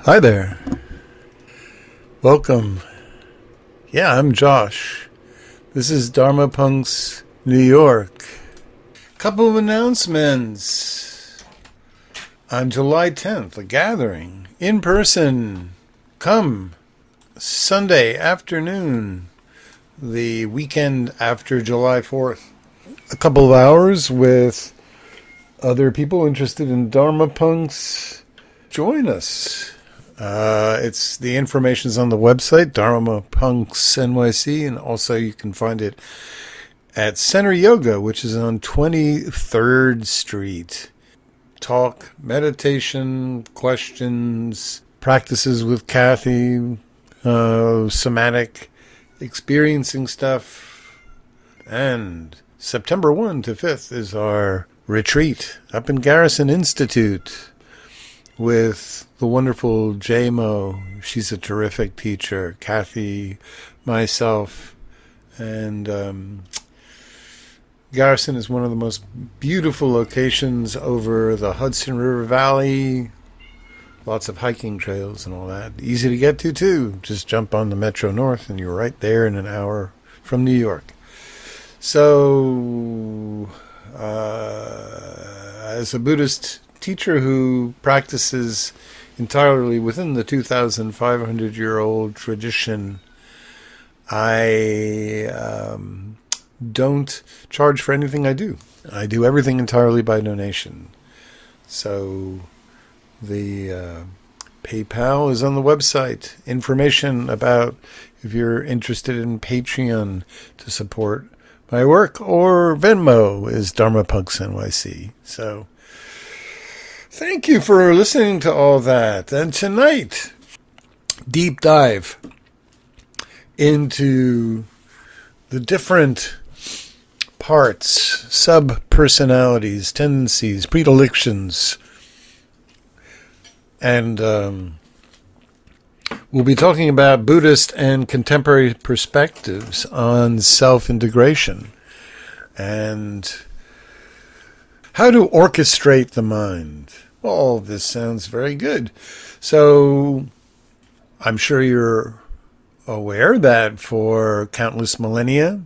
Hi there. Welcome. Yeah, I'm Josh. This is Dharma Punks New York. Couple of announcements. On July 10th, a gathering in person. Come Sunday afternoon, the weekend after July 4th. A couple of hours with other people interested in Dharma Punks. Join us. Uh, it's the information is on the website Dharma Punks NYC, and also you can find it at Center Yoga, which is on 23rd Street. Talk, meditation, questions, practices with Kathy, uh, somatic, experiencing stuff, and September 1 to 5th is our retreat up in Garrison Institute with the wonderful JMO. She's a terrific teacher. Kathy, myself, and um, Garrison is one of the most beautiful locations over the Hudson River Valley. Lots of hiking trails and all that. Easy to get to, too. Just jump on the Metro North and you're right there in an hour from New York. So, uh, as a Buddhist teacher who practices entirely within the 2,500 year old tradition, I um, don't charge for anything I do. I do everything entirely by donation. So the uh, PayPal is on the website. Information about if you're interested in Patreon to support my work, or Venmo is Dharma Punks NYC. So thank you for listening to all that. And tonight, deep dive into the different parts, sub personalities, tendencies, predilections, and um, we'll be talking about Buddhist and contemporary perspectives on self integration and how to orchestrate the mind. All this sounds very good. So I'm sure you're aware that for countless millennia,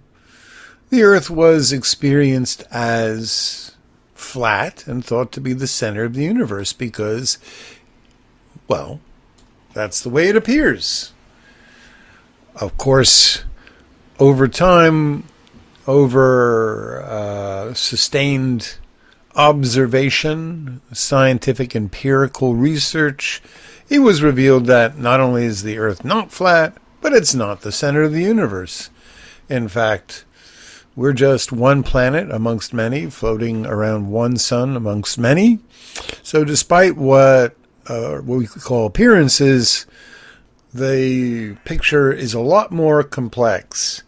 the Earth was experienced as flat and thought to be the center of the universe because, well, that's the way it appears. Of course, over time, over uh, sustained observation, scientific empirical research, it was revealed that not only is the Earth not flat, but it's not the center of the universe. In fact, we're just one planet amongst many, floating around one sun amongst many. So, despite what uh, what we call appearances, the picture is a lot more complex.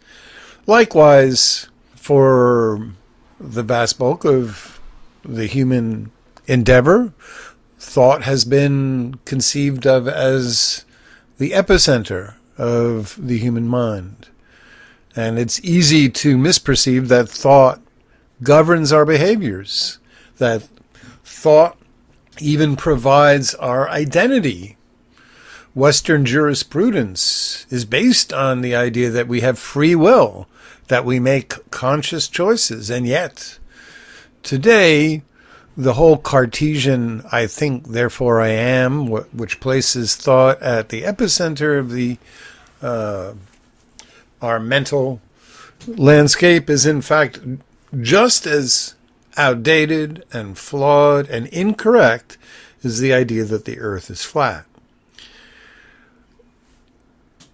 Likewise, for the vast bulk of the human endeavor, thought has been conceived of as the epicenter of the human mind. And it's easy to misperceive that thought governs our behaviors, that thought even provides our identity. Western jurisprudence is based on the idea that we have free will, that we make conscious choices. And yet, today, the whole Cartesian, I think, therefore I am, which places thought at the epicenter of the uh, our mental landscape is in fact just as outdated and flawed and incorrect as the idea that the earth is flat.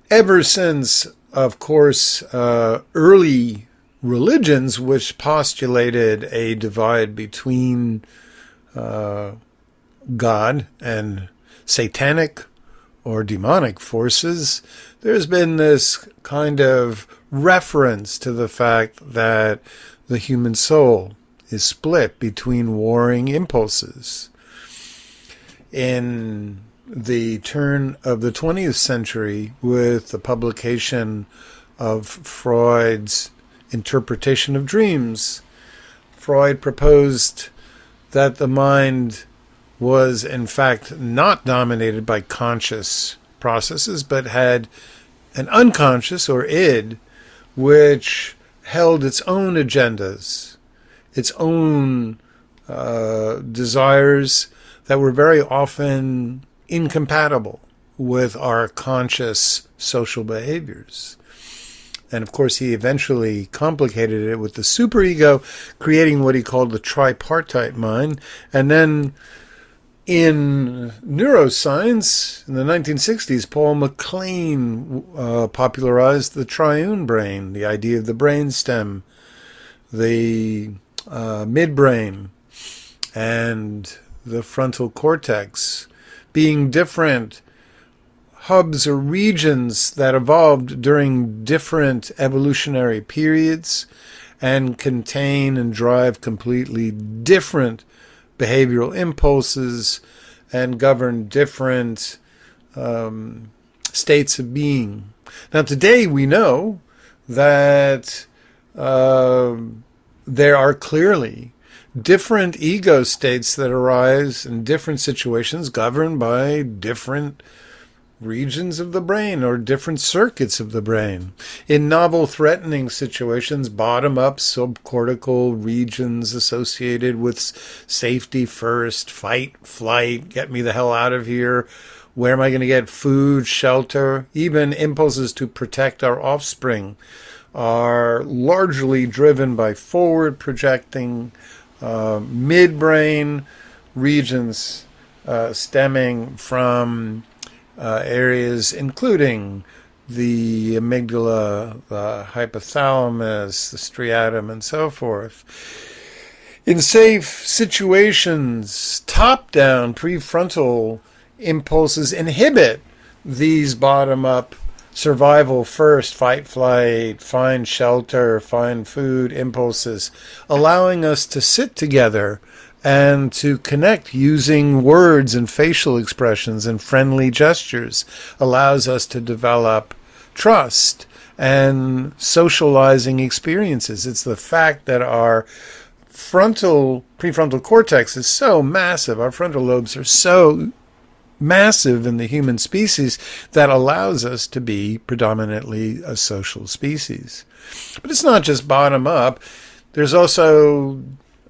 Ever since, of course, uh, early religions which postulated a divide between uh, God and satanic or demonic forces, there's been this kind of reference to the fact that the human soul is split between warring impulses. In the turn of the 20th century, with the publication of Freud's interpretation of dreams, Freud proposed that the mind was in fact not dominated by conscious processes, but had an unconscious or id, which held its own agendas, its own uh, desires that were very often incompatible with our conscious social behaviors. And of course, he eventually complicated it with the superego, creating what he called the tripartite mind. And then in neuroscience, in the 1960s, Paul MacLean uh, popularized the triune brain, the idea of the brainstem, the uh, midbrain, and the frontal cortex being different hubs or regions that evolved during different evolutionary periods and contain and drive completely different behavioral impulses and govern different um, states of being. Now, today we know that uh, there are clearly different ego states that arise in different situations governed by different regions of the brain or different circuits of the brain. In novel threatening situations, bottom up subcortical regions associated with safety first, fight, flight, get me the hell out of here. Where am I going to get food, shelter? Even impulses to protect our offspring are largely driven by forward projecting uh, midbrain regions uh, stemming from uh, areas including the amygdala, the hypothalamus, the striatum, and so forth. In safe situations, top down prefrontal impulses inhibit these bottom up survival first, fight, flight, find shelter, find food impulses, allowing us to sit together and to connect using words and facial expressions and friendly gestures allows us to develop trust and socializing experiences. It's the fact that our frontal prefrontal cortex is so massive, our frontal lobes are so massive in the human species that allows us to be predominantly a social species. But it's not just bottom up. There's also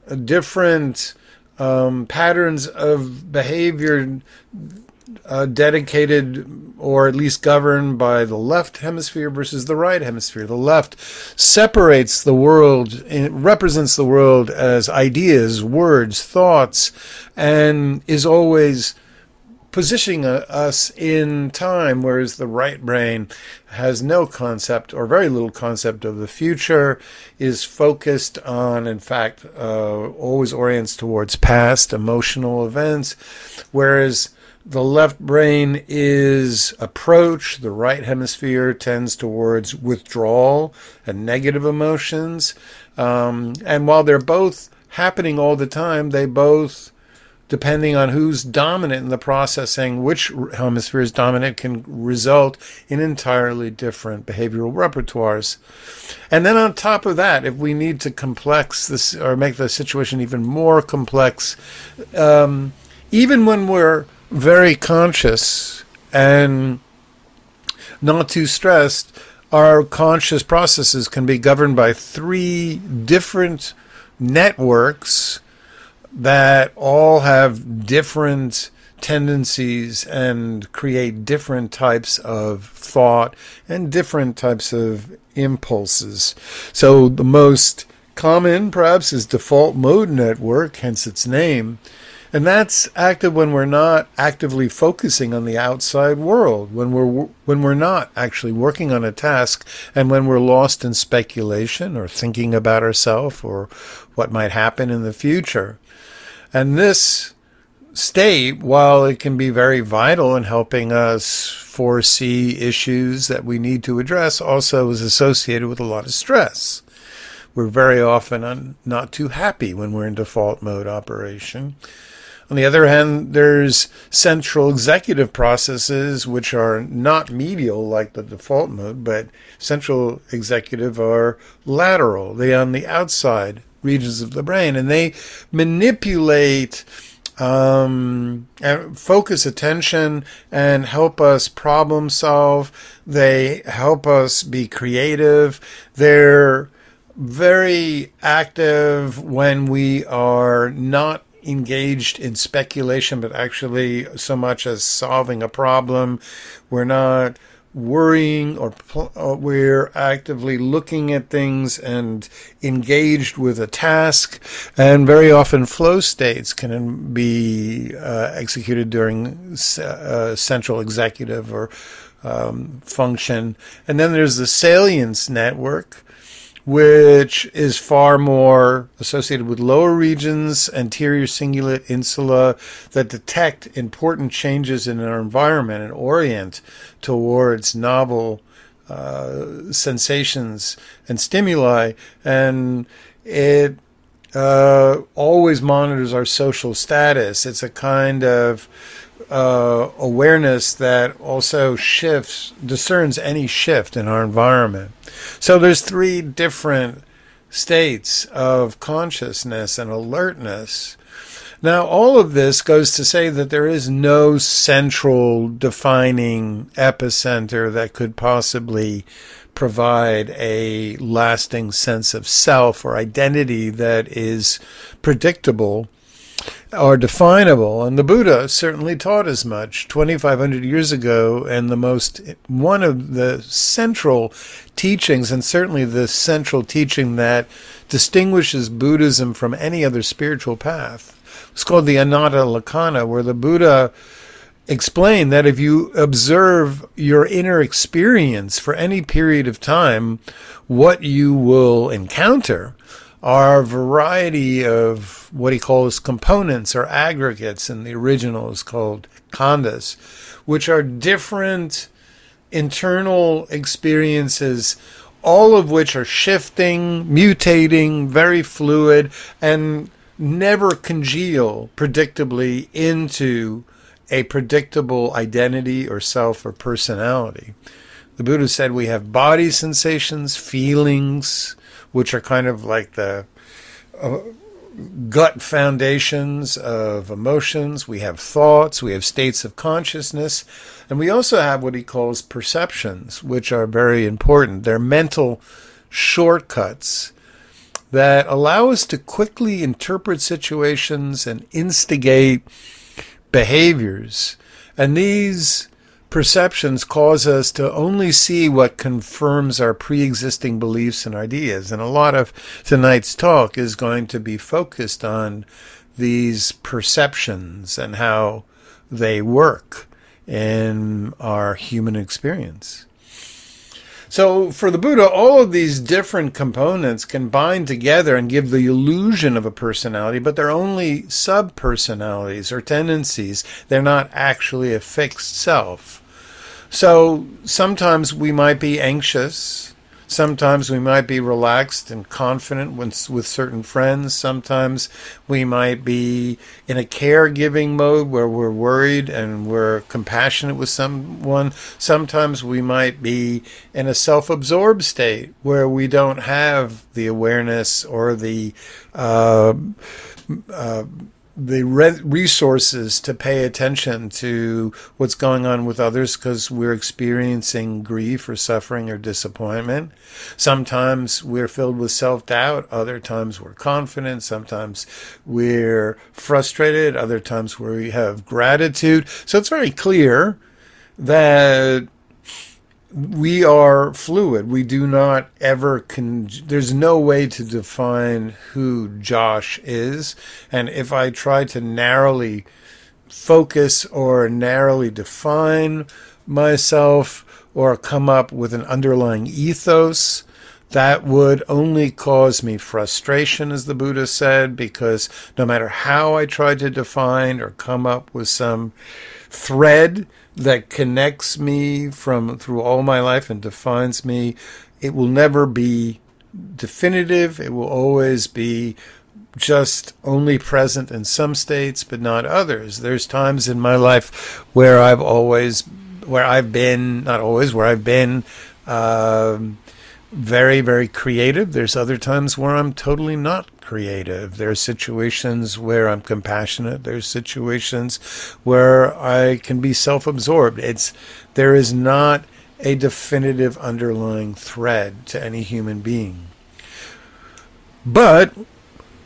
a different um, patterns of behavior uh, dedicated or at least governed by the left hemisphere versus the right hemisphere. The left separates the world, represents the world as ideas, words, thoughts, and is always positioning us in time, whereas the right brain has no concept or very little concept of the future, is focused on, in fact, uh, always orients towards past emotional events, whereas the left brain is approach, the right hemisphere tends towards withdrawal and negative emotions. Um, and while they're both happening all the time, they both depending on who's dominant in the processing, which hemisphere is dominant, can result in entirely different behavioral repertoires. And then on top of that, if we need to complex this or make the situation even more complex, um, even when we're very conscious and not too stressed, our conscious processes can be governed by three different networks that all have different tendencies and create different types of thought and different types of impulses. So the most common perhaps is default mode network, hence its name. And that's active when we're not actively focusing on the outside world, when we're when we're not actually working on a task, and when we're lost in speculation or thinking about ourselves or what might happen in the future. And this state, while it can be very vital in helping us foresee issues that we need to address, also is associated with a lot of stress. We're very often not too happy when we're in default mode operation. On the other hand, there's central executive processes which are not medial like the default mode, but central executive are lateral. They on the outside regions of the brain, and they manipulate um, focus attention and help us problem solve. They help us be creative. They're very active when we are not engaged in speculation, but actually so much as solving a problem. We're not worrying or, or, we're actively looking at things and engaged with a task and very often flow states can be uh, executed during uh, central executive or um, function. And then there's the salience network which is far more associated with lower regions, anterior cingulate insula, that detect important changes in our environment and orient towards novel uh, sensations and stimuli. And it uh, always monitors our social status. It's a kind of uh, awareness that also shifts, discerns any shift in our environment. So there's three different states of consciousness and alertness. Now, all of this goes to say that there is no central defining epicenter that could possibly provide a lasting sense of self or identity that is predictable are definable, and the Buddha certainly taught as much 2,500 years ago. And the most one of the central teachings, and certainly the central teaching that distinguishes Buddhism from any other spiritual path, it's called the Anatta Lakkhana, where the Buddha explained that if you observe your inner experience for any period of time, what you will encounter are a variety of what he calls components or aggregates, and the original is called khandhas, which are different internal experiences, all of which are shifting, mutating, very fluid, and never congeal predictably into a predictable identity or self or personality. The Buddha said we have body sensations, feelings, which are kind of like the uh, gut foundations of emotions. We have thoughts, we have states of consciousness, and we also have what he calls perceptions, which are very important. They're mental shortcuts that allow us to quickly interpret situations and instigate behaviors. And these perceptions cause us to only see what confirms our pre-existing beliefs and ideas. And a lot of tonight's talk is going to be focused on these perceptions and how they work in our human experience. So, for the Buddha, all of these different components combine together and give the illusion of a personality, but they're only sub personalities or tendencies. They're not actually a fixed self. So sometimes we might be anxious. Sometimes we might be relaxed and confident with, with certain friends. Sometimes we might be in a caregiving mode where we're worried and we're compassionate with someone. Sometimes we might be in a self absorbed state where we don't have the awareness or the uh, uh, the re- resources to pay attention to what's going on with others because we're experiencing grief or suffering or disappointment. Sometimes we're filled with self doubt. Other times we're confident. Sometimes we're frustrated. Other times we have gratitude. So it's very clear that we are fluid. We do not ever con- there's no way to define who Josh is. And if I try to narrowly focus or narrowly define myself or come up with an underlying ethos, that would only cause me frustration, as the Buddha said, because no matter how I try to define or come up with some thread that connects me from through all my life and defines me. It will never be definitive. It will always be just only present in some states, but not others. There's times in my life where I've always, where I've been, not always, where I've been um, very, very creative. There's other times where I'm totally not creative. There are situations where I'm compassionate. There's situations where I can be self-absorbed. It's there is not a definitive underlying thread to any human being. But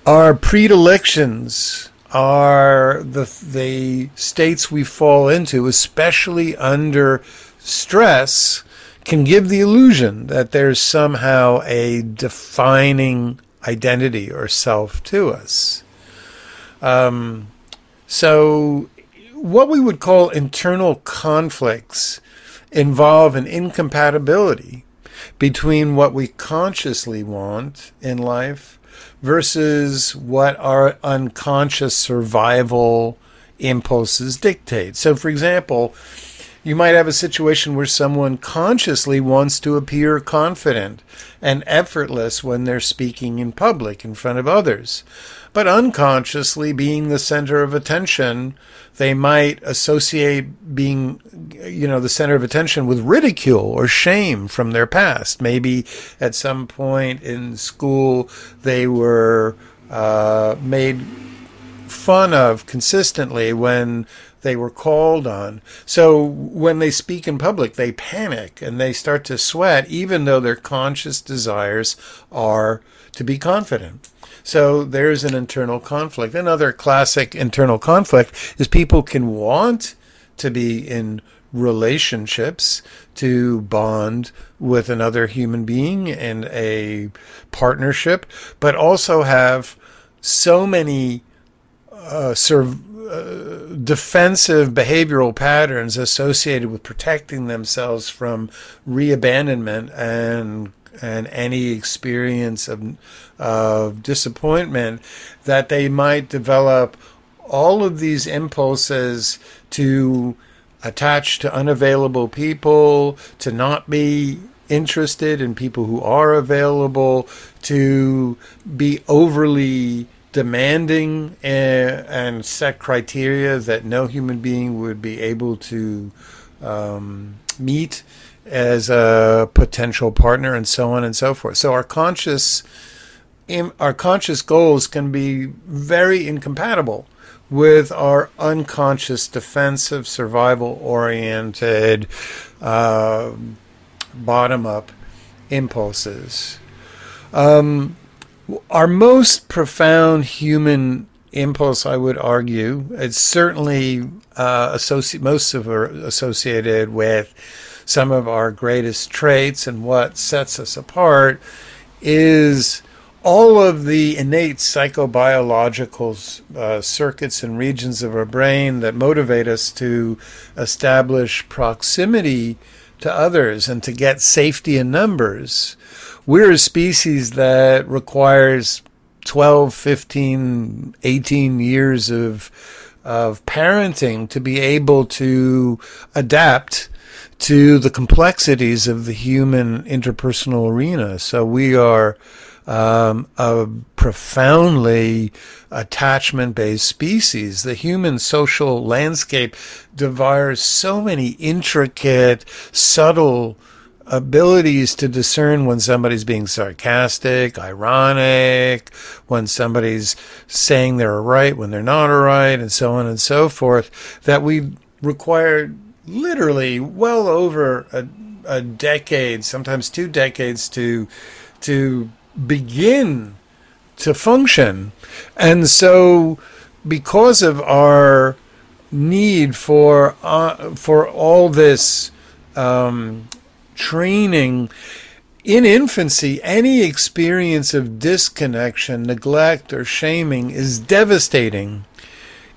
our predilections are the the states we fall into, especially under stress, can give the illusion that there's somehow a defining identity or self to us. Um, so, what we would call internal conflicts involve an incompatibility between what we consciously want in life versus what our unconscious survival impulses dictate. So, for example, you might have a situation where someone consciously wants to appear confident and effortless when they're speaking in public in front of others. But unconsciously, being the center of attention, they might associate being, you know, the center of attention with ridicule or shame from their past. Maybe at some point in school, they were uh, made fun of consistently when they were called on. So when they speak in public, they panic and they start to sweat, even though their conscious desires are to be confident. So there's an internal conflict. Another classic internal conflict is people can want to be in relationships to bond with another human being in a partnership, but also have so many uh, uh, defensive behavioral patterns associated with protecting themselves from reabandonment and and any experience of of disappointment that they might develop all of these impulses to attach to unavailable people, to not be interested in people who are available, to be overly demanding and, and, set criteria that no human being would be able to um, meet as a potential partner, and so on and so forth. So our conscious our conscious goals can be very incompatible with our unconscious defensive survival oriented uh, bottom up impulses. Um, our most profound human impulse, I would argue, it's certainly uh, most of are associated with some of our greatest traits and what sets us apart, is all of the innate psychobiological uh, circuits and regions of our brain that motivate us to establish proximity to others and to get safety in numbers we're a species that requires 12, 15, 18 years of of parenting to be able to adapt to the complexities of the human interpersonal arena. So we are um, a profoundly attachment based species. The human social landscape devours so many intricate, subtle abilities to discern when somebody's being sarcastic, ironic, when somebody's saying they're right when they're not right, and so on and so forth, that we require literally well over a, a decade, sometimes two decades to to begin to function. And so because of our need for uh, for all this um, training in infancy, any experience of disconnection, neglect, or shaming is devastating.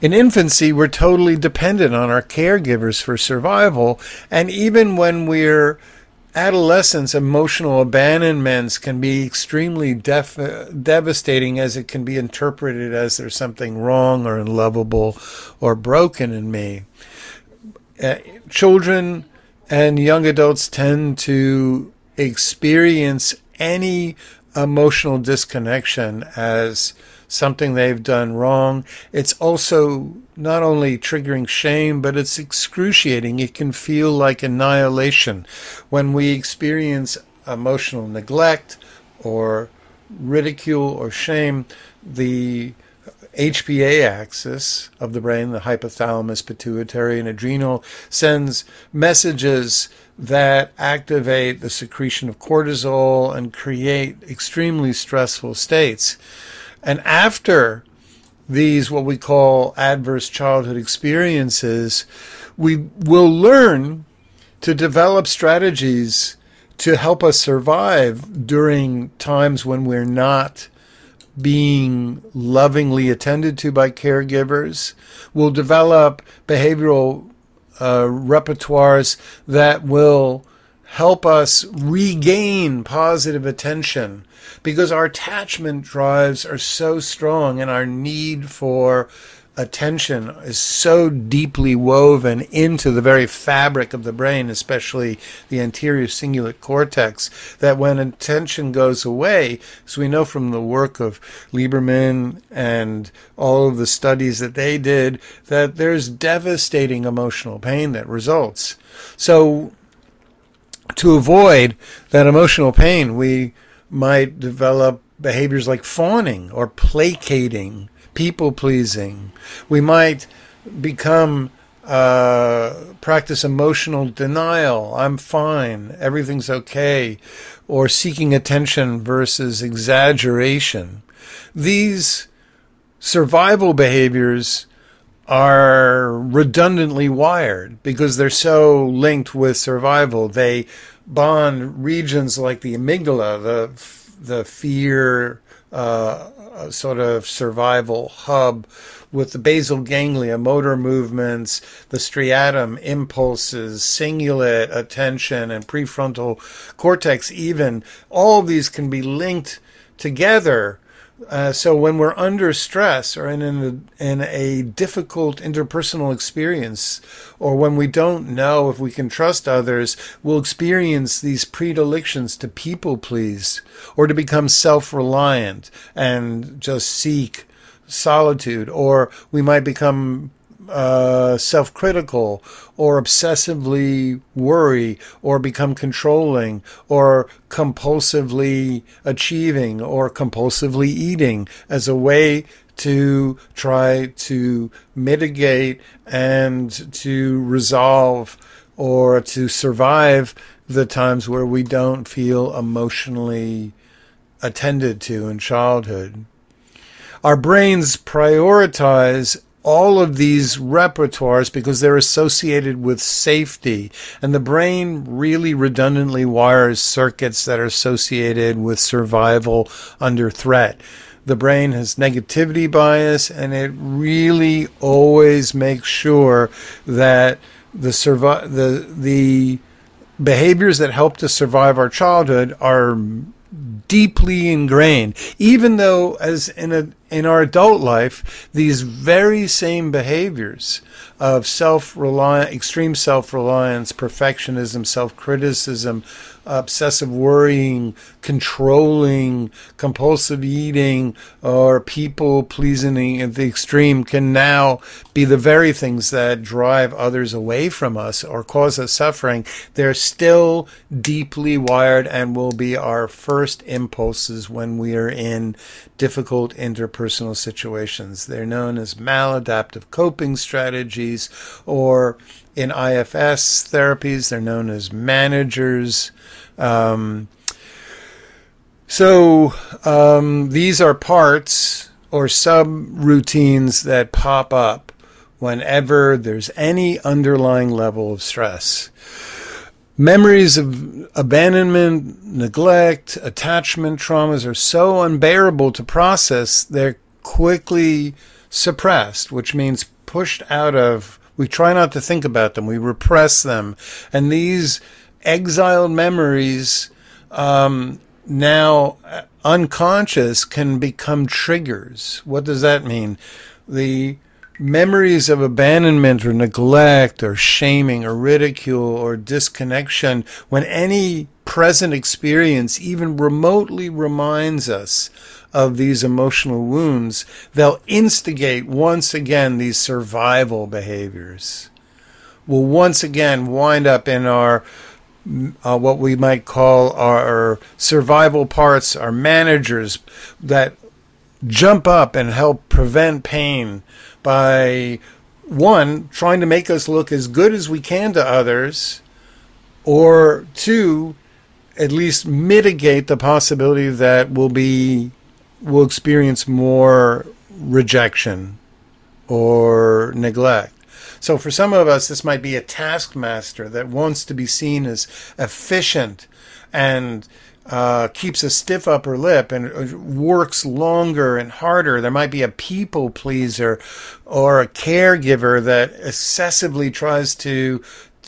In infancy, we're totally dependent on our caregivers for survival, and even when we're adolescents, emotional abandonments can be extremely def- devastating as it can be interpreted as there's something wrong or unlovable or broken in me. Uh, children and young adults tend to experience any emotional disconnection as something they've done wrong. It's also not only triggering shame, but it's excruciating. It can feel like annihilation when we experience emotional neglect or ridicule or shame, the HPA axis of the brain, the hypothalamus, pituitary, and adrenal, sends messages that activate the secretion of cortisol and create extremely stressful states. And after these, what we call adverse childhood experiences, we will learn to develop strategies to help us survive during times when we're not being lovingly attended to by caregivers. We'll develop behavioral uh, repertoires that will help us regain positive attention because our attachment drives are so strong and our need for attention is so deeply woven into the very fabric of the brain, especially the anterior cingulate cortex, that when attention goes away, as we know from the work of Lieberman and all of the studies that they did, that there's devastating emotional pain that results. So, to avoid that emotional pain, we might develop behaviors like fawning or placating people pleasing. We might become uh, practice emotional denial. I'm fine. Everything's okay. Or seeking attention versus exaggeration. These survival behaviors are redundantly wired because they're so linked with survival. They bond regions like the amygdala, the the fear uh, sort of survival hub with the basal ganglia, motor movements, the striatum, impulses, cingulate, attention, and prefrontal cortex, even. All these can be linked together uh, so when we're under stress or in, in a, in a difficult interpersonal experience, or when we don't know if we can trust others, we'll experience these predilections to people please or to become self-reliant and just seek solitude, or we might become uh, self critical or obsessively worry or become controlling or compulsively achieving or compulsively eating as a way to try to mitigate and to resolve or to survive the times where we don't feel emotionally attended to in childhood. Our brains prioritize all of these repertoires because they're associated with safety. And the brain really redundantly wires circuits that are associated with survival under threat. The brain has negativity bias and it really always makes sure that the the the behaviors that help to survive our childhood are deeply ingrained. Even though as in a in our adult life, these very same behaviors of self reliance, extreme self reliance, perfectionism, self criticism, obsessive worrying, controlling, compulsive eating, or people pleasing at the extreme can now be the very things that drive others away from us or cause us suffering. They're still deeply wired and will be our first impulses when we are in difficult interpersonal situations. They're known as maladaptive coping strategies, or in IFS therapies, they're known as managers. Um, so um, these are parts or subroutines that pop up whenever there's any underlying level of stress. Memories of abandonment, neglect, attachment traumas are so unbearable to process, they're quickly suppressed, which means pushed out of. We try not to think about them, we repress them. And these exiled memories, um, now uh, unconscious, can become triggers. What does that mean? The memories of abandonment or neglect or shaming or ridicule or disconnection, when any present experience even remotely reminds us of these emotional wounds, they'll instigate once again these survival behaviors. We'll once again wind up in our uh, what we might call our survival parts, our managers that jump up and help prevent pain by one, trying to make us look as good as we can to others, or two, at least mitigate the possibility that we'll be will experience more rejection or neglect. So for some of us, this might be a taskmaster that wants to be seen as efficient and uh, keeps a stiff upper lip and uh, works longer and harder. There might be a people pleaser or a caregiver that excessively tries to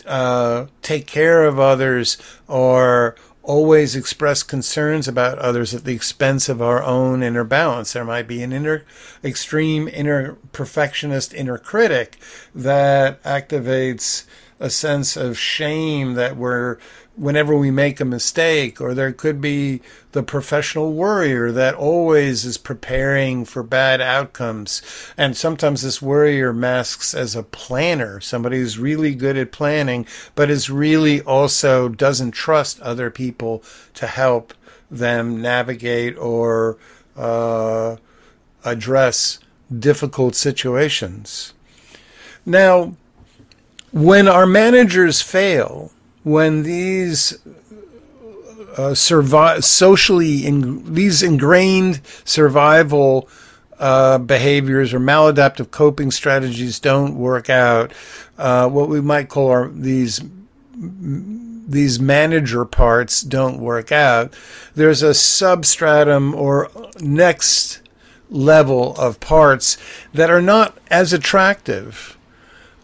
uh, take care of others or always express concerns about others at the expense of our own inner balance. There might be an inner, extreme inner perfectionist inner critic that activates a sense of shame that we're whenever we make a mistake, or there could be the professional worrier that always is preparing for bad outcomes. And sometimes this worrier masks as a planner, somebody who's really good at planning, but is really also doesn't trust other people to help them navigate or uh, address difficult situations. Now, when our managers fail, when these uh, survive socially in, these ingrained survival uh, behaviors or maladaptive coping strategies don't work out, uh, what we might call our, these these manager parts don't work out. There's a substratum or next level of parts that are not as attractive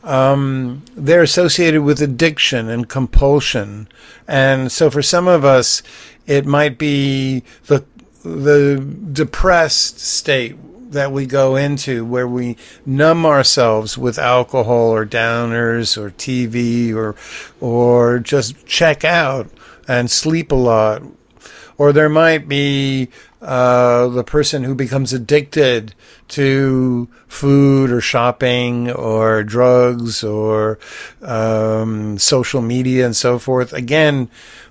um, they're associated with addiction and compulsion. And so for some of us, it might be the, the depressed state that we go into where we numb ourselves with alcohol or downers or TV or, or just check out and sleep a lot. Or there might be uh, the person who becomes addicted to food or shopping or drugs or um, social media and so forth. Again,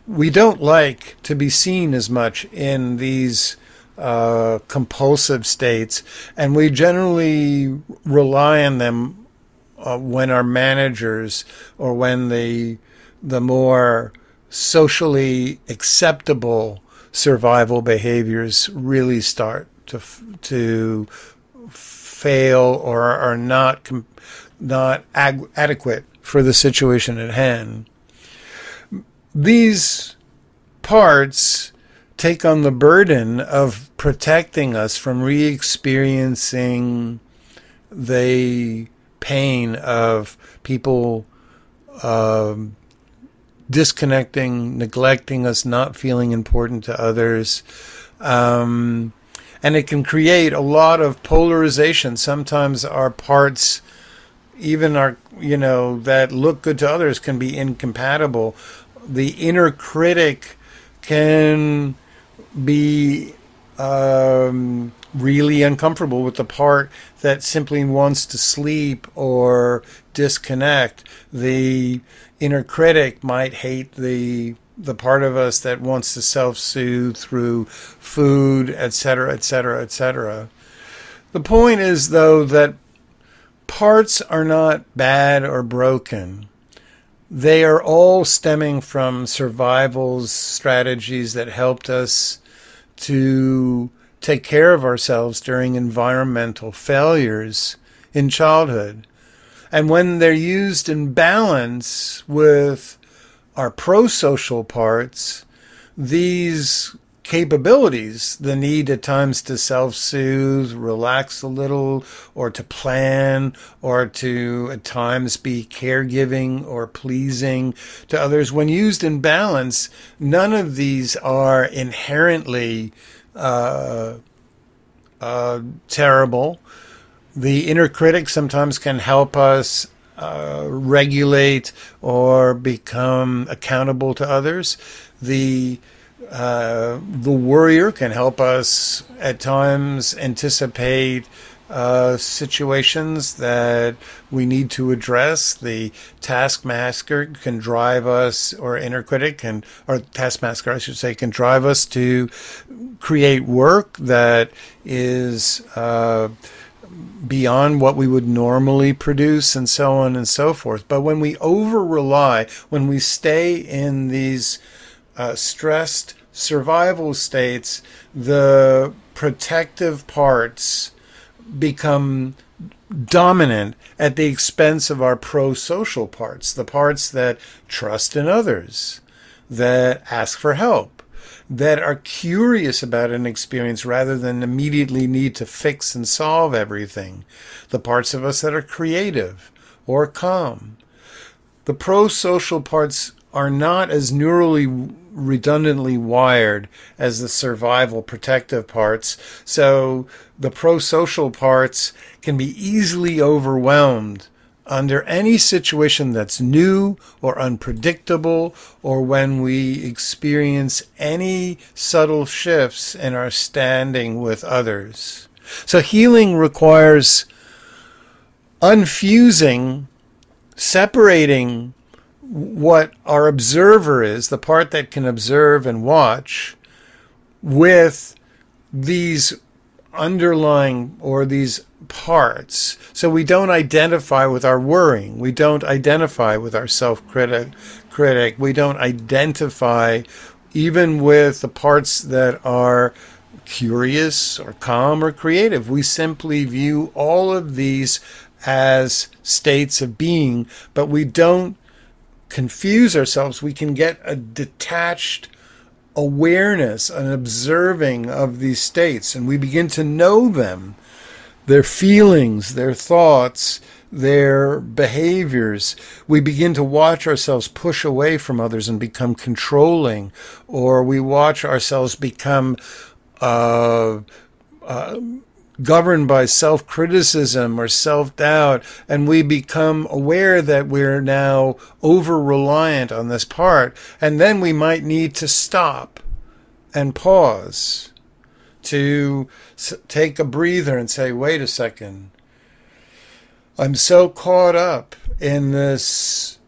we don't like to be seen as much in these uh, compulsive states, and we generally rely on them uh, when our managers or when the the more socially acceptable survival behaviors really start to to fail or are not not ag- adequate for the situation at hand. These parts take on the burden of protecting us from re-experiencing the pain of people um, disconnecting, neglecting us, not feeling important to others. Um, and it can create a lot of polarization. Sometimes our parts, even our, you know, that look good to others can be incompatible. The inner critic can be um, really uncomfortable with the part that simply wants to sleep or disconnect. The inner critic might hate the the part of us that wants to self-soothe through food, etc., etc., etc. The point is, though, that parts are not bad or broken. They are all stemming from survival strategies that helped us to take care of ourselves during environmental failures in childhood. And when they're used in balance with our pro social parts, these capabilities, the need at times to self soothe, relax a little, or to plan, or to at times be caregiving or pleasing to others, when used in balance, none of these are inherently uh, uh, terrible. The inner critic sometimes can help us uh, regulate or become accountable to others. The uh, the worrier can help us at times anticipate uh, situations that we need to address. The taskmaster can drive us, or inner critic can, or taskmaster, I should say, can drive us to create work that is uh, beyond what we would normally produce, and so on and so forth. But when we over rely, when we stay in these uh, stressed survival states, the protective parts become dominant at the expense of our pro social parts, the parts that trust in others, that ask for help, that are curious about an experience rather than immediately need to fix and solve everything, the parts of us that are creative or calm. The pro social parts are not as neurally redundantly wired as the survival protective parts. So the pro social parts can be easily overwhelmed under any situation that's new or unpredictable, or when we experience any subtle shifts in our standing with others. So healing requires unfusing, separating what our observer is, the part that can observe and watch, with these underlying or these parts. So we don't identify with our worrying. We don't identify with our self critic. We don't identify even with the parts that are curious or calm or creative. We simply view all of these as states of being, but we don't confuse ourselves, we can get a detached awareness, an observing of these states, and we begin to know them, their feelings, their thoughts, their behaviors. We begin to watch ourselves push away from others and become controlling, or we watch ourselves become uh, uh, governed by self criticism or self doubt, and we become aware that we're now over reliant on this part, and then we might need to stop and pause to take a breather and say, wait a second. I'm so caught up in this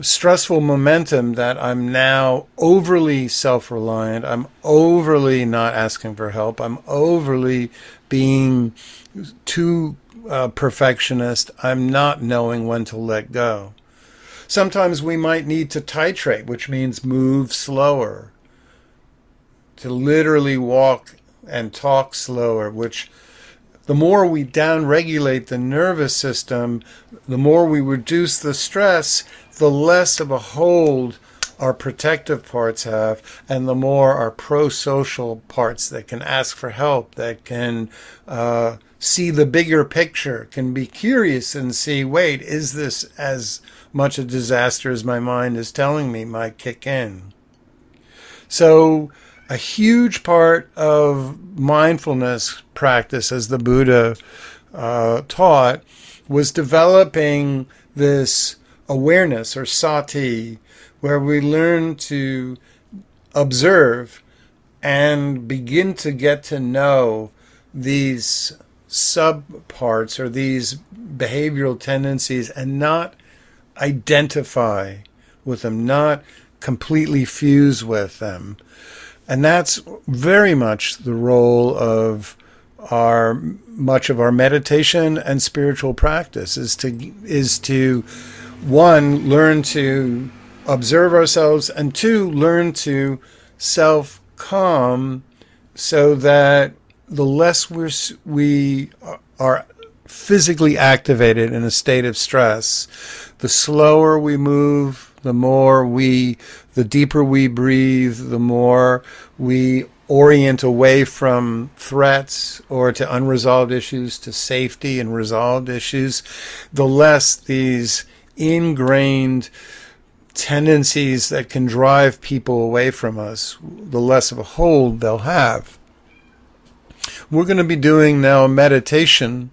stressful momentum that I'm now overly self reliant. I'm overly not asking for help. I'm overly being too uh, perfectionist. I'm not knowing when to let go. Sometimes we might need to titrate, which means move slower, to literally walk and talk slower, which the more we downregulate the nervous system, the more we reduce the stress, the less of a hold our protective parts have, and the more our pro social parts that can ask for help, that can uh, see the bigger picture, can be curious and see wait, is this as much a disaster as my mind is telling me might kick in? So, a huge part of mindfulness practice, as the Buddha uh, taught, was developing this awareness or sati, where we learn to observe and begin to get to know these subparts or these behavioral tendencies and not identify with them, not completely fuse with them. And that's very much the role of our much of our meditation and spiritual practice is to is to one, learn to observe ourselves, and two, learn to self calm so that the less we're, we are physically activated in a state of stress, the slower we move, the more we, the deeper we breathe, the more we orient away from threats or to unresolved issues to safety and resolved issues, the less these ingrained tendencies that can drive people away from us, the less of a hold they'll have. We're going to be doing now a meditation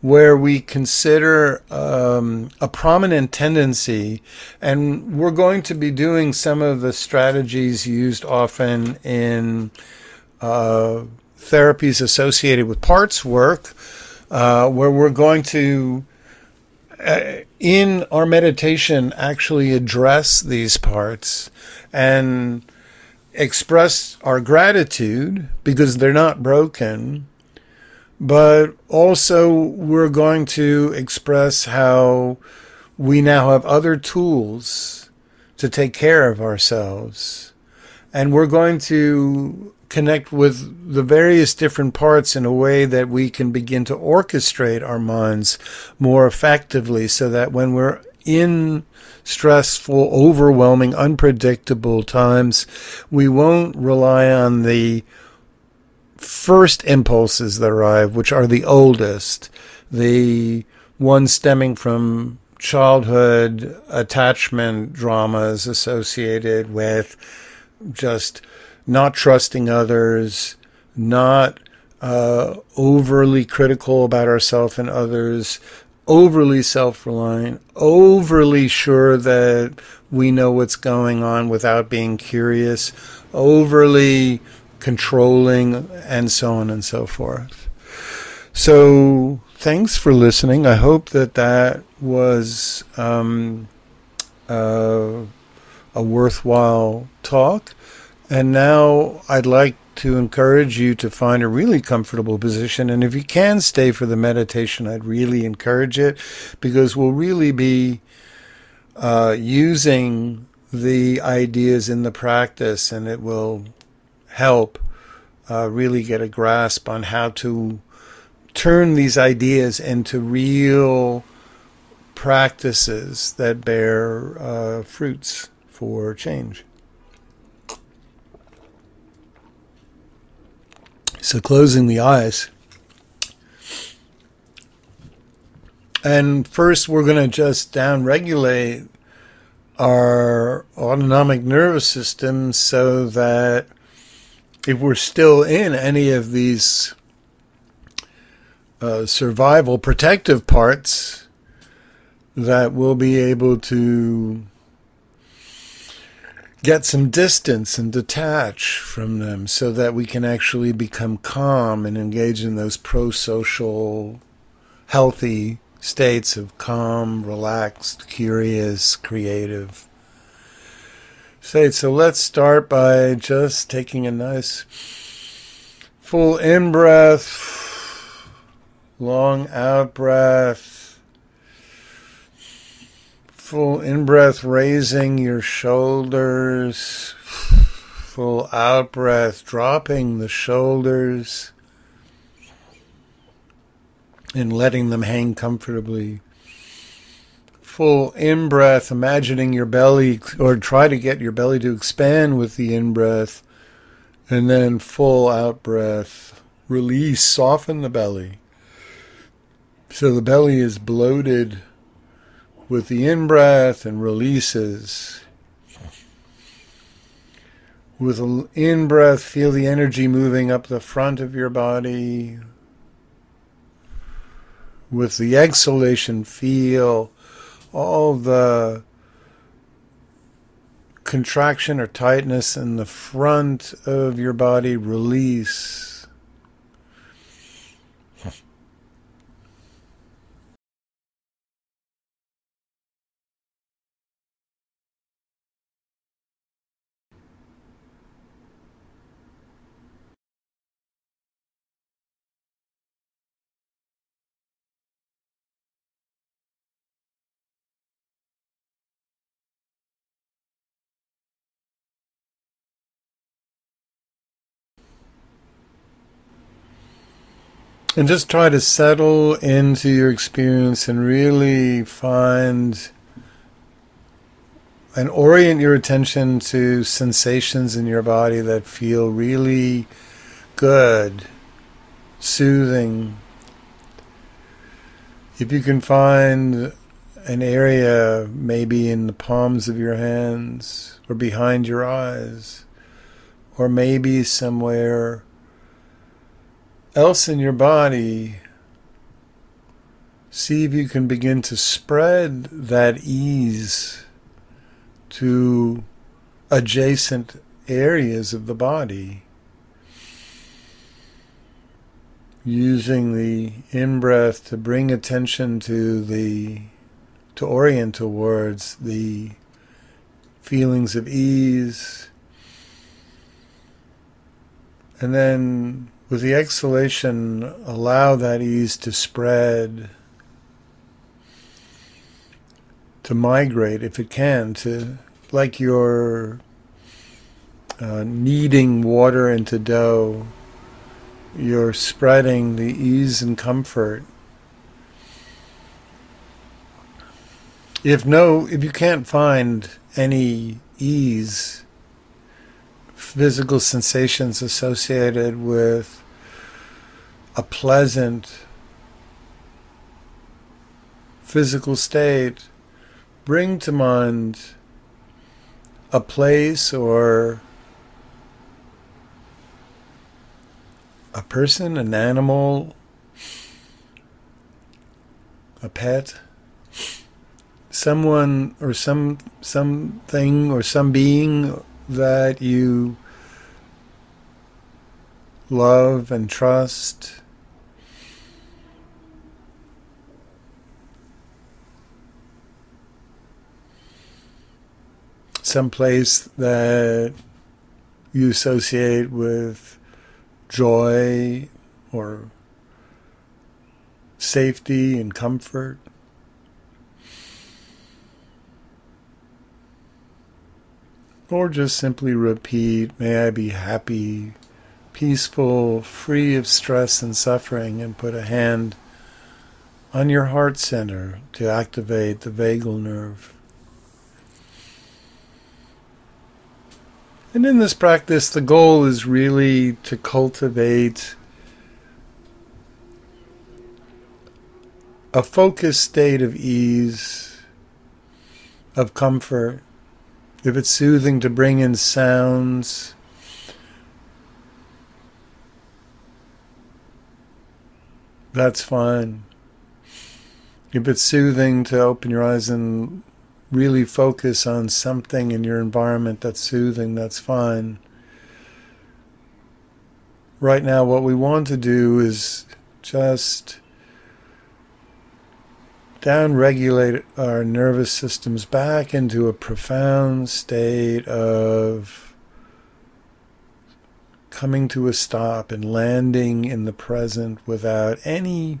where we consider um, a prominent tendency, and we're going to be doing some of the strategies used often in uh, therapies associated with parts work uh, where we're going to, uh, in our meditation, actually address these parts and express our gratitude because they're not broken. But also, we're going to express how we now have other tools to take care of ourselves. And we're going to connect with the various different parts in a way that we can begin to orchestrate our minds more effectively so that when we're in stressful, overwhelming, unpredictable times, we won't rely on the first impulses that arrive, which are the oldest, the ones stemming from childhood attachment dramas associated with just not trusting others, not uh, overly critical about ourselves and others, overly self reliant, overly sure that we know what's going on without being curious, overly controlling, and so on and so forth. So, thanks for listening. I hope that that was um, uh, a worthwhile talk. And now I'd like to encourage you to find a really comfortable position. And if you can stay for the meditation, I'd really encourage it because we'll really be uh, using the ideas in the practice and it will help uh, really get a grasp on how to turn these ideas into real practices that bear uh, fruits for change. So, closing the eyes. And first, we're going to just down regulate our autonomic nervous system so that if we're still in any of these uh, survival protective parts, that we'll be able to get some distance and detach from them so that we can actually become calm and engage in those pro social, healthy states of calm, relaxed, curious, creative states. So let's start by just taking a nice full in breath, long out breath Full in breath, raising your shoulders. Full out breath, dropping the shoulders and letting them hang comfortably. Full in breath, imagining your belly, or try to get your belly to expand with the in breath. And then full out breath, release, soften the belly. So the belly is bloated with the in breath and releases. With an in breath, feel the energy moving up the front of your body. With the exhalation, feel all the contraction or tightness in the front of your body release. And just try to settle into your experience and really find and orient your attention to sensations in your body that feel really good, soothing. If you can find an area maybe in the palms of your hands or behind your eyes, or maybe somewhere else in your body, see if you can begin to spread that ease to adjacent areas of the body. using the in breath to bring attention to the to orient towards the feelings of ease and then with the exhalation allow that ease to spread to migrate if it can to like you're uh, kneading water into dough you're spreading the ease and comfort. If no, if you can't find any ease, physical sensations associated with a pleasant physical state, bring to mind a place or a person, an animal, a pet, someone or some something or some being that you love and trust. Some place that you associate with joy or safety and comfort. Or just simply repeat, May I be happy, peaceful, free of stress and suffering, and put a hand on your heart center to activate the vagal nerve. And in this practice, the goal is really to cultivate a focused state of ease, of comfort. If it's soothing to bring in sounds, that's fine. If it's soothing to open your eyes and really focus on something in your environment that's soothing, that's fine. Right now, what we want to do is just down regulate our nervous systems back into a profound state of coming to a stop and landing in the present without any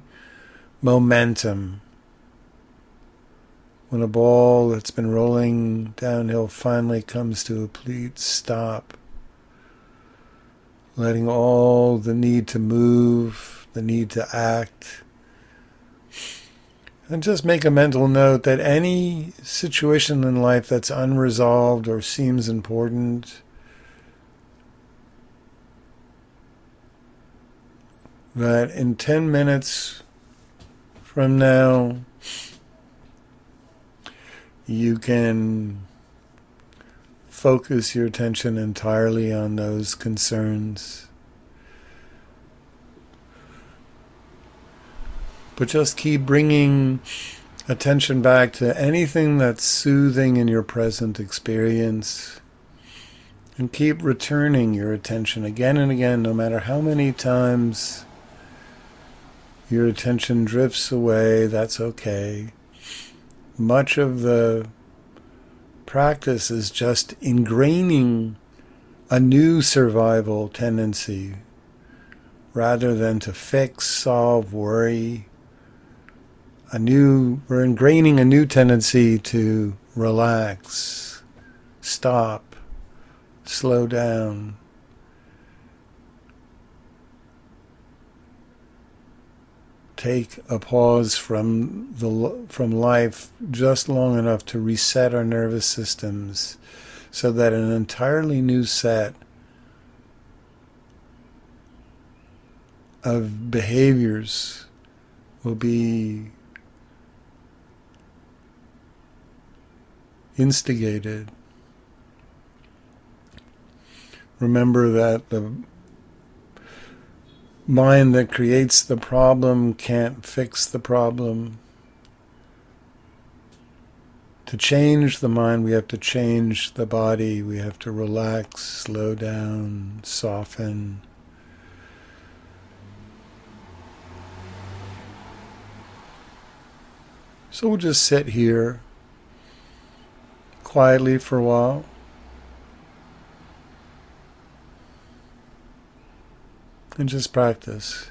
momentum. When a ball that's been rolling downhill finally comes to a complete stop, letting all the need to move, the need to act, and just make a mental note that any situation in life that's unresolved or seems important, that in 10 minutes from now, you can focus your attention entirely on those concerns. But just keep bringing attention back to anything that's soothing in your present experience. And keep returning your attention again and again, no matter how many times your attention drifts away, that's okay much of the practice is just ingraining a new survival tendency rather than to fix, solve, worry. A new, we're ingraining a new tendency to relax, stop, slow down, take a pause from the from life just long enough to reset our nervous systems so that an entirely new set of behaviors will be instigated. Remember that the mind that creates the problem can't fix the problem. To change the mind, we have to change the body. We have to relax, slow down, soften. So we'll just sit here quietly for a while. And just practice.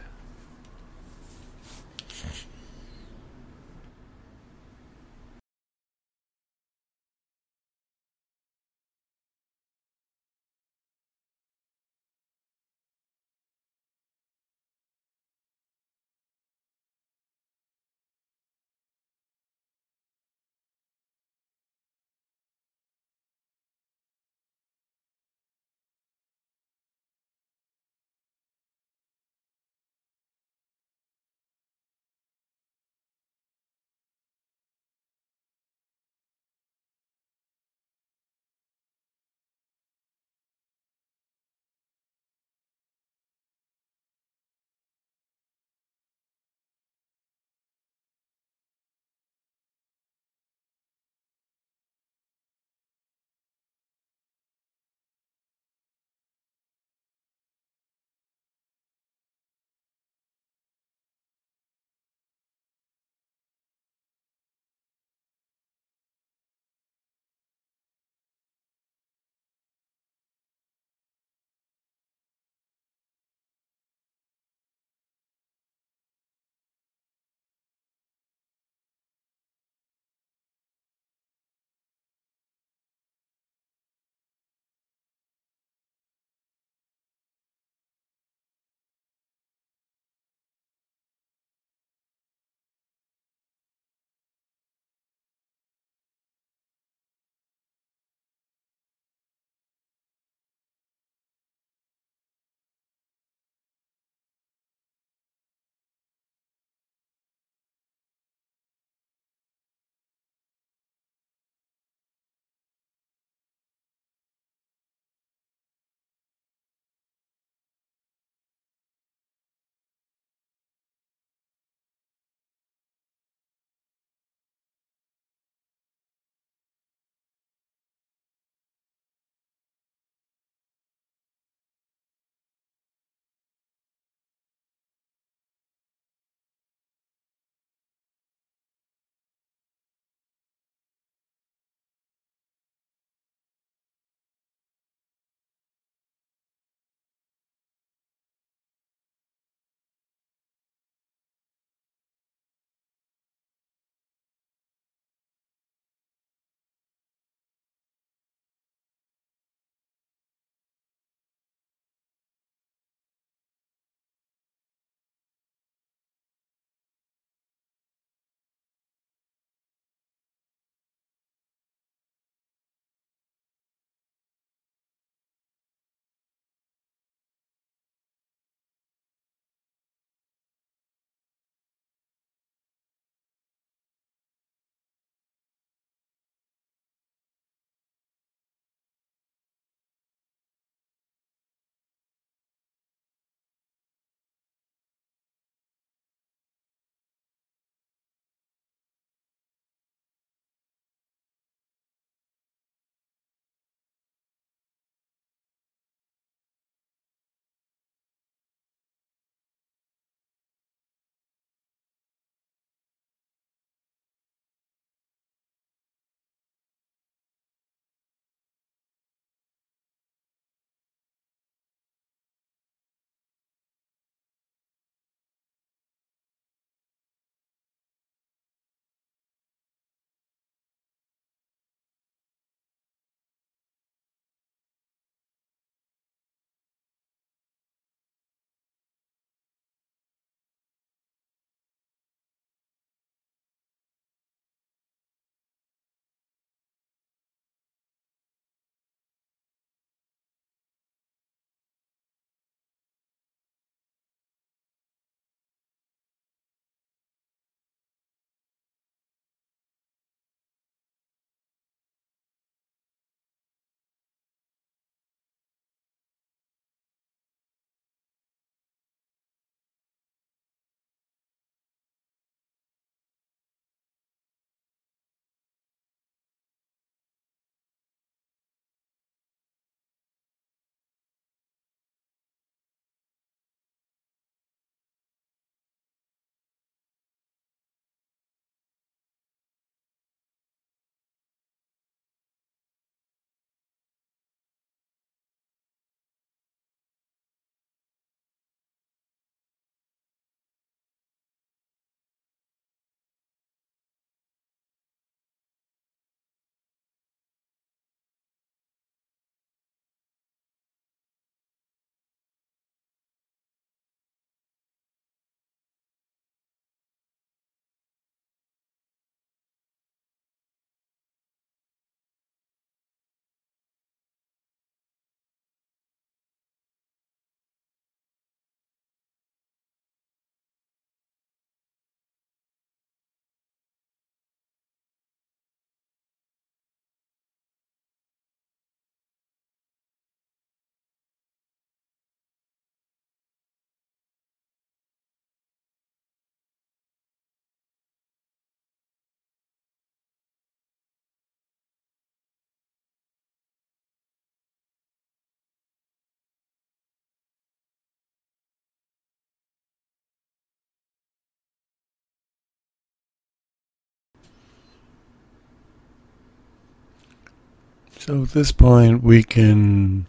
So at this point, we can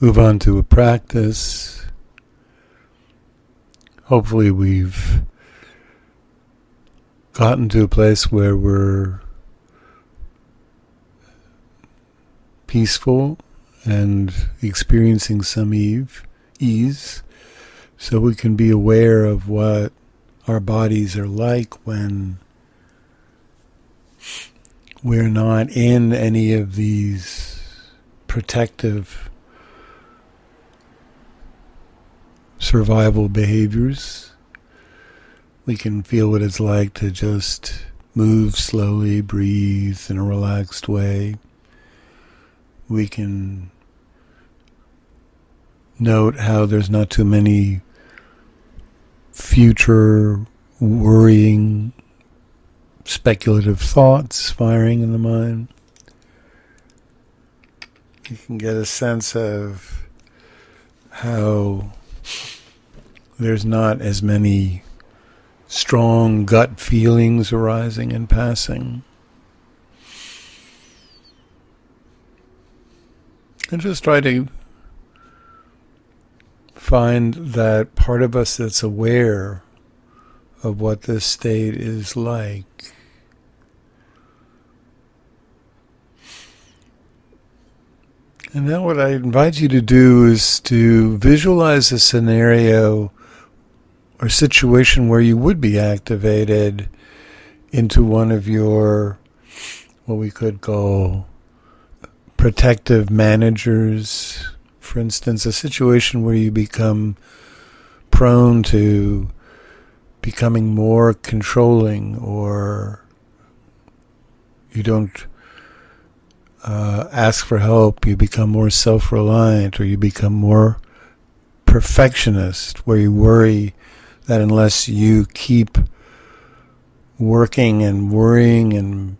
move on to a practice. Hopefully, we've gotten to a place where we're peaceful and experiencing some ease, so we can be aware of what our bodies are like when we're not in any of these protective survival behaviors. We can feel what it's like to just move slowly, breathe in a relaxed way. We can note how there's not too many future worrying speculative thoughts firing in the mind. You can get a sense of how there's not as many strong gut feelings arising and passing. And just try to find that part of us that's aware of what this state is like. And now, what I invite you to do is to visualize a scenario or situation where you would be activated into one of your, what we could call protective managers. For instance, a situation where you become prone to becoming more controlling or you don't uh, ask for help, you become more self reliant or you become more perfectionist, where you worry that unless you keep working and worrying and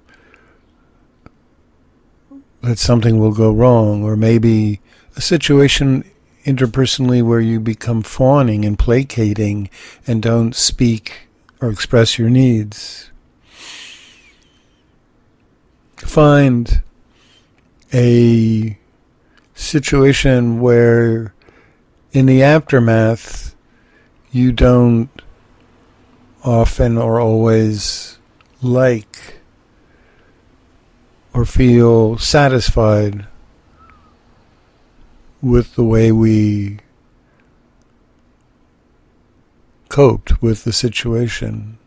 that something will go wrong, or maybe a situation interpersonally where you become fawning and placating and don't speak or express your needs. Find a situation where in the aftermath you don't often or always like or feel satisfied with the way we coped with the situation.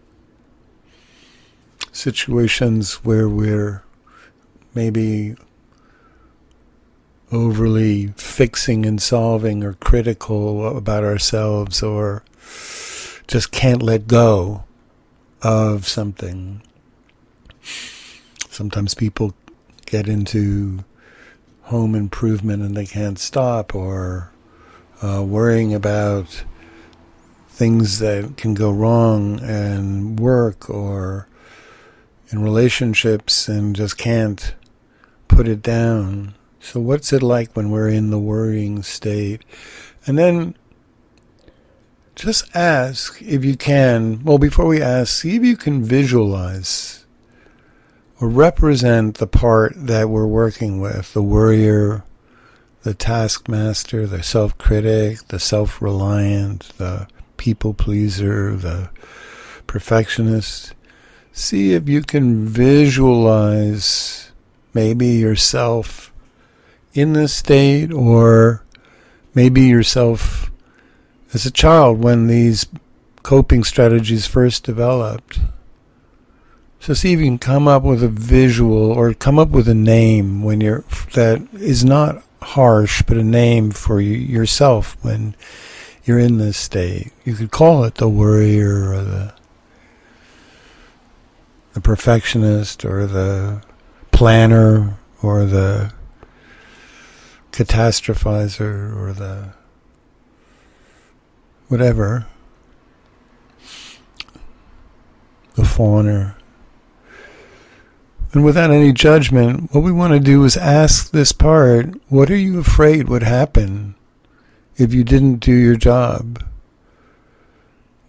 Situations where we're maybe overly fixing and solving or critical about ourselves or just can't let go of something. Sometimes people get into home improvement and they can't stop, or uh, worrying about things that can go wrong and work or in relationships and just can't put it down. So, what's it like when we're in the worrying state? And then just ask if you can. Well, before we ask, see if you can visualize or represent the part that we're working with the worrier, the taskmaster, the self critic, the self reliant, the people pleaser, the perfectionist. See if you can visualize maybe yourself in this state, or maybe yourself as a child when these coping strategies first developed. So see if you can come up with a visual or come up with a name when you're that is not harsh, but a name for you, yourself when you're in this state. You could call it the worrier or the the perfectionist or the planner or the catastrophizer or the whatever, the fawner. And without any judgment, what we want to do is ask this part what are you afraid would happen if you didn't do your job?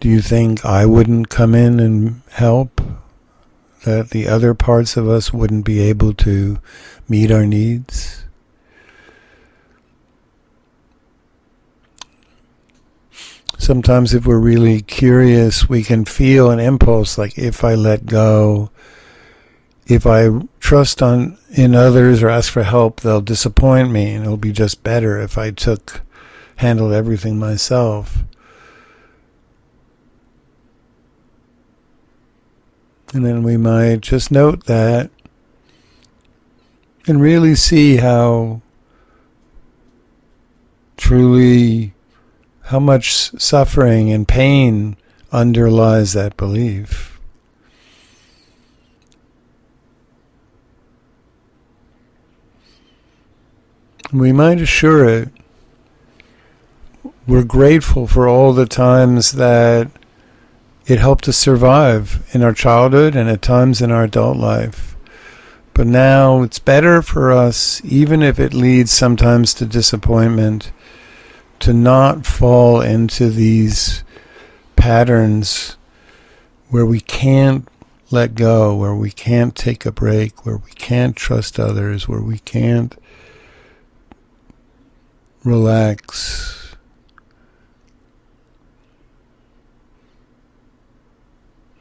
Do you think I wouldn't come in and help? that the other parts of us wouldn't be able to meet our needs. Sometimes, if we're really curious, we can feel an impulse like if I let go, if I trust on in others or ask for help, they'll disappoint me, and it'll be just better if I took handled everything myself. And then we might just note that and really see how truly how much suffering and pain underlies that belief. We might assure it we're grateful for all the times that it helped us survive in our childhood and at times in our adult life. But now it's better for us, even if it leads sometimes to disappointment, to not fall into these patterns where we can't let go, where we can't take a break, where we can't trust others, where we can't relax.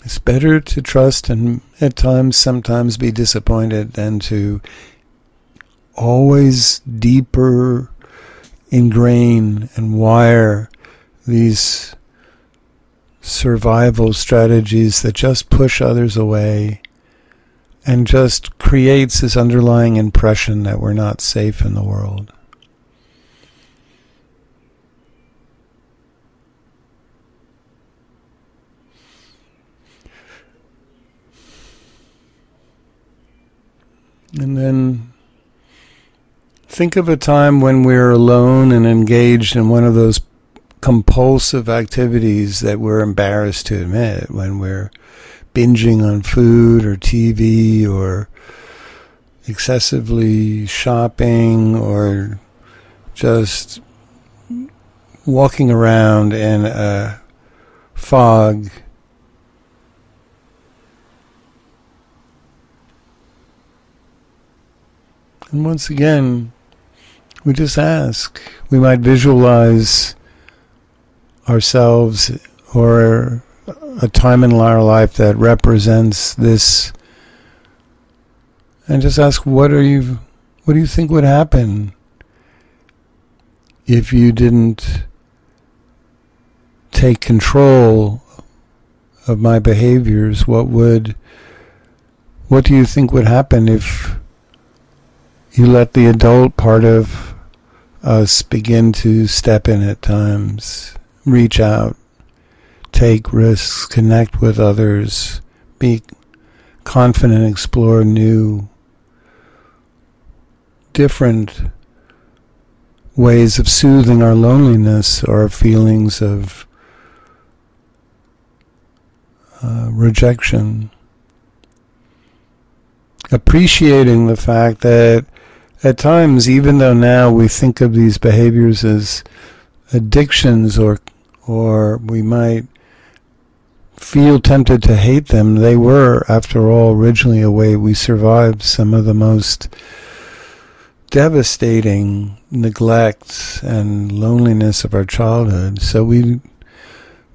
It's better to trust and at times, sometimes be disappointed than to always deeper ingrain and wire these survival strategies that just push others away and just creates this underlying impression that we're not safe in the world. And then think of a time when we're alone and engaged in one of those compulsive activities that we're embarrassed to admit, when we're binging on food or TV or excessively shopping or just walking around in a fog. And once again, we just ask. We might visualize ourselves or a time in our life that represents this and just ask what are you what do you think would happen if you didn't take control of my behaviors what would what do you think would happen if you let the adult part of us begin to step in at times, reach out, take risks, connect with others, be confident, explore new, different ways of soothing our loneliness or feelings of uh, rejection. Appreciating the fact that at times, even though now we think of these behaviors as addictions or or we might feel tempted to hate them, they were, after all, originally a way we survived some of the most devastating neglects and loneliness of our childhood. So we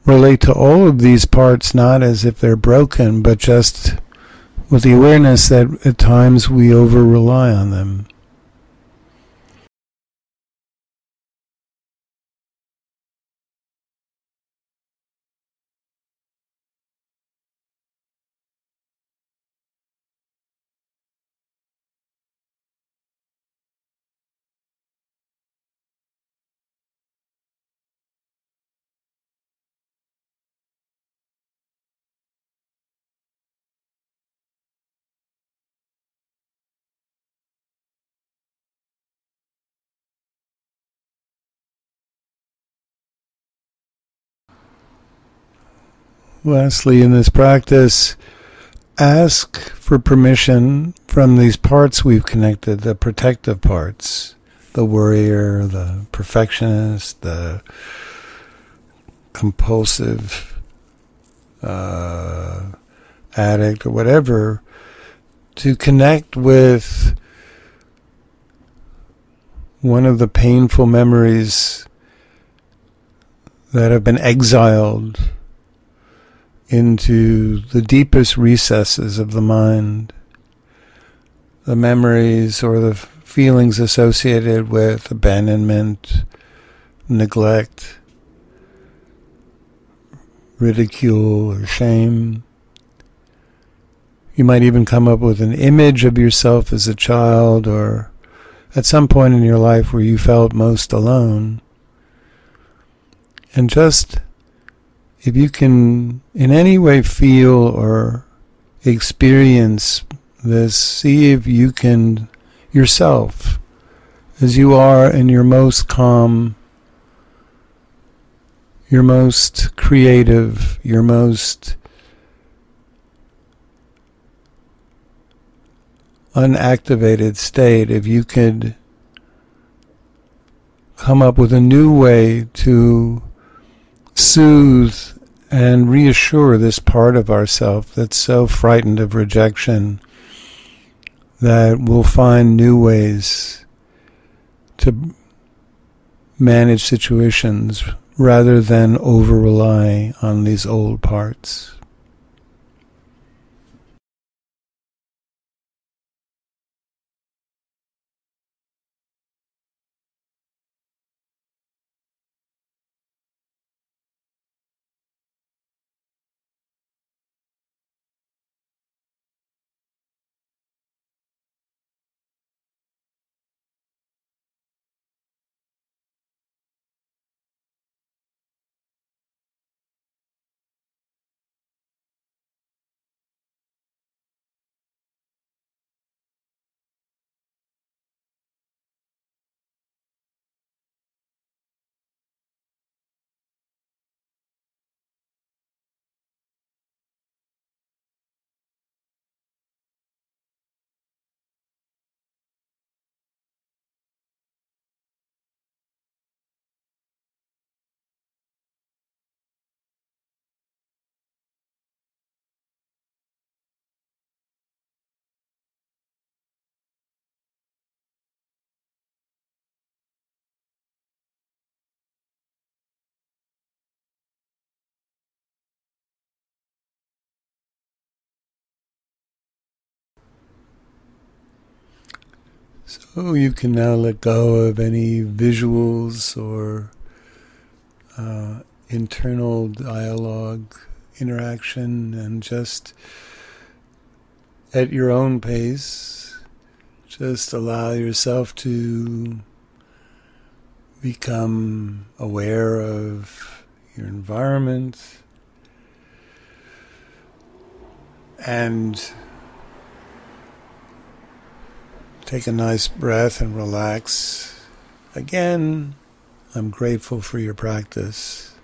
relate to all of these parts not as if they're broken, but just with the awareness that at times we over rely on them. Lastly, in this practice, ask for permission from these parts we've connected, the protective parts, the worrier, the perfectionist, the compulsive, uh, addict or whatever, to connect with one of the painful memories that have been exiled into the deepest recesses of the mind, the memories or the feelings associated with abandonment, neglect, ridicule, or shame. You might even come up with an image of yourself as a child or at some point in your life where you felt most alone. And just if you can in any way feel or experience this, see if you can yourself, as you are in your most calm, your most creative, your most unactivated state, if you could come up with a new way to soothe and reassure this part of ourself that's so frightened of rejection that we'll find new ways to manage situations rather than over rely on these old parts. So you can now let go of any visuals or uh, internal dialogue, interaction, and just at your own pace, just allow yourself to become aware of your environment and Take a nice breath and relax. Again, I'm grateful for your practice.